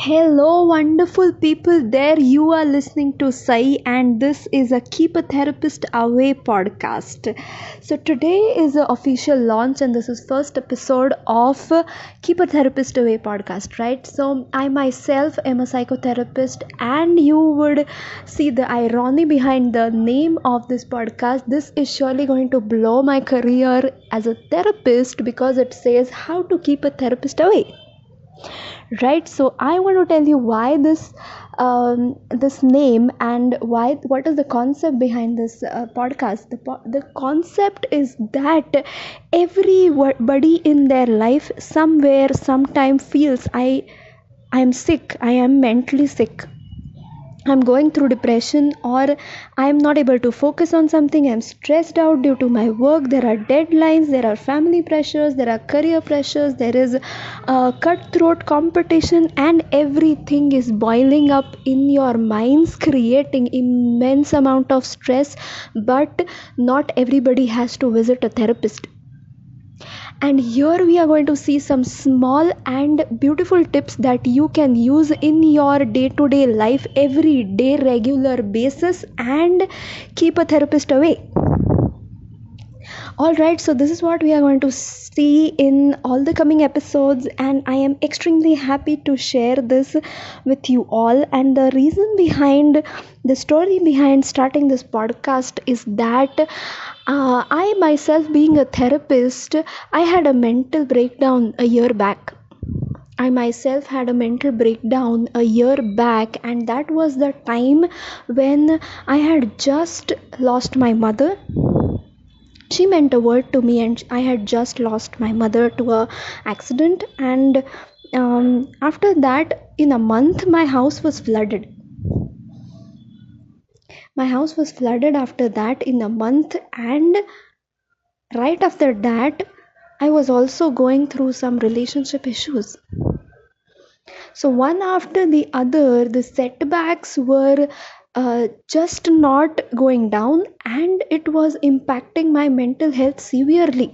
Hello, wonderful people. There you are listening to Sai, and this is a Keep a Therapist Away podcast. So today is the official launch, and this is first episode of Keep a Therapist Away podcast. Right? So I myself am a psychotherapist, and you would see the irony behind the name of this podcast. This is surely going to blow my career as a therapist because it says how to keep a therapist away right? So i want to tell you why this um, this name and why what is the concept behind this uh, podcast. The, po- the concept is that everybody in their life somewhere sometime feels i i am sick. I am mentally sick I'm going through depression or I'm not able to focus on something, I'm stressed out due to my work, there are deadlines, there are family pressures, there are career pressures, there is a cutthroat competition, and everything is boiling up in your minds, creating immense amount of stress. But not everybody has to visit a therapist and here we are going to see some small and beautiful tips that you can use in your day to day life every day regular basis and keep a therapist away all right so this is what we are going to see in all the coming episodes and i am extremely happy to share this with you all and the reason behind the story behind starting this podcast is that uh, I myself, being a therapist, I had a mental breakdown a year back. I myself had a mental breakdown a year back, and that was the time when I had just lost my mother. She meant a word to me, and I had just lost my mother to a accident. And um, after that, in a month, my house was flooded my house was flooded after that in a month and right after that i was also going through some relationship issues so one after the other the setbacks were uh, just not going down and it was impacting my mental health severely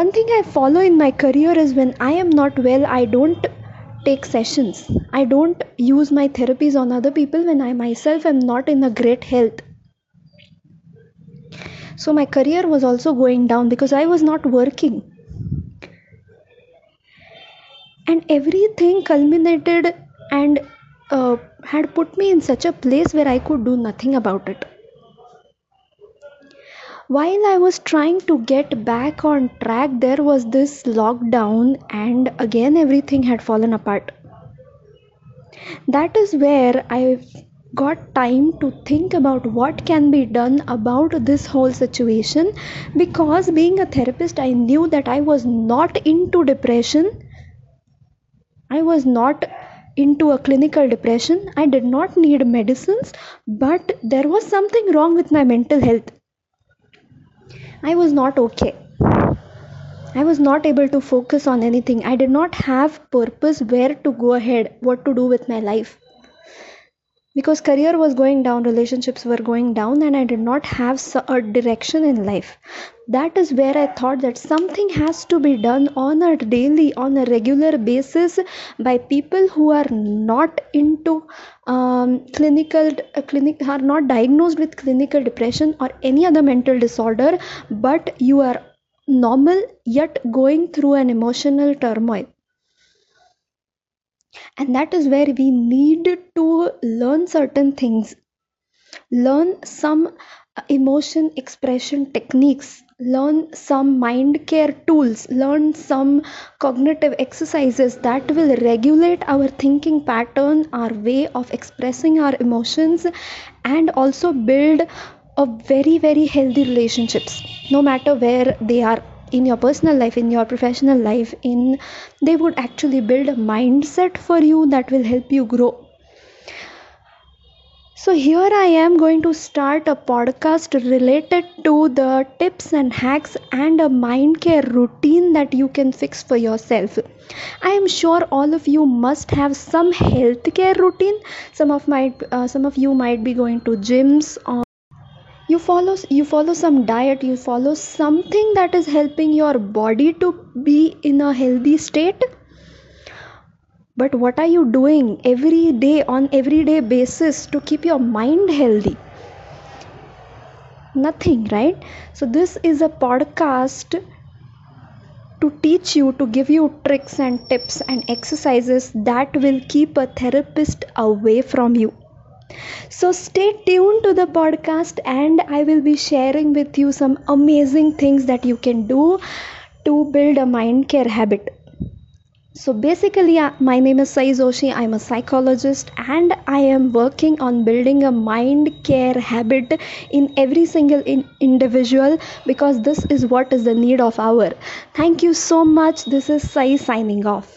one thing i follow in my career is when i am not well i don't take sessions. I don't use my therapies on other people when I myself am not in a great health. So my career was also going down because I was not working. And everything culminated and uh, had put me in such a place where I could do nothing about it. While I was trying to get back on track, there was this lockdown, and again everything had fallen apart. That is where I got time to think about what can be done about this whole situation because being a therapist I knew that I was not into depression I was not into a clinical depression I did not need medicines but there was something wrong with my mental health I was not okay. I was not able to focus on anything. I did not have purpose where to go ahead, what to do with my life. Because career was going down, relationships were going down, and I did not have a direction in life. That is where I thought that something has to be done on a daily, on a regular basis by people who are not into um, clinical uh, clinic are not diagnosed with clinical depression or any other mental disorder but you are normal yet going through an emotional turmoil and that is where we need to learn certain things. Learn some uh, emotion expression techniques. Learn some mind care tools. Learn some cognitive exercises that will regulate our thinking pattern our way of expressing our emotions and also build a very very healthy relationships no matter where they are in your personal life in your professional life in they would actually build a mindset for you that will help you grow so, here I am going to start a podcast related to the tips and hacks and a mind care routine that you can fix for yourself. I am sure all of you must have some health care routine. Some of my uh, some of you might be going to gyms or you follow you follow some diet you follow something that is helping your body to be in a healthy state. But what are you doing every day on everyday basis to keep your mind healthy? Nothing right? So this is a podcast to teach you to give you tricks and tips and exercises that will keep a therapist away from you so stay tuned to the podcast and i will be sharing with you some amazing things that you can do to build a mind care habit. So basically uh, my name is sai joshi i'm a psychologist and i am working on building a mind care habit in every single in- individual because this is what is the need of hour. Thank you so much. This is sai signing off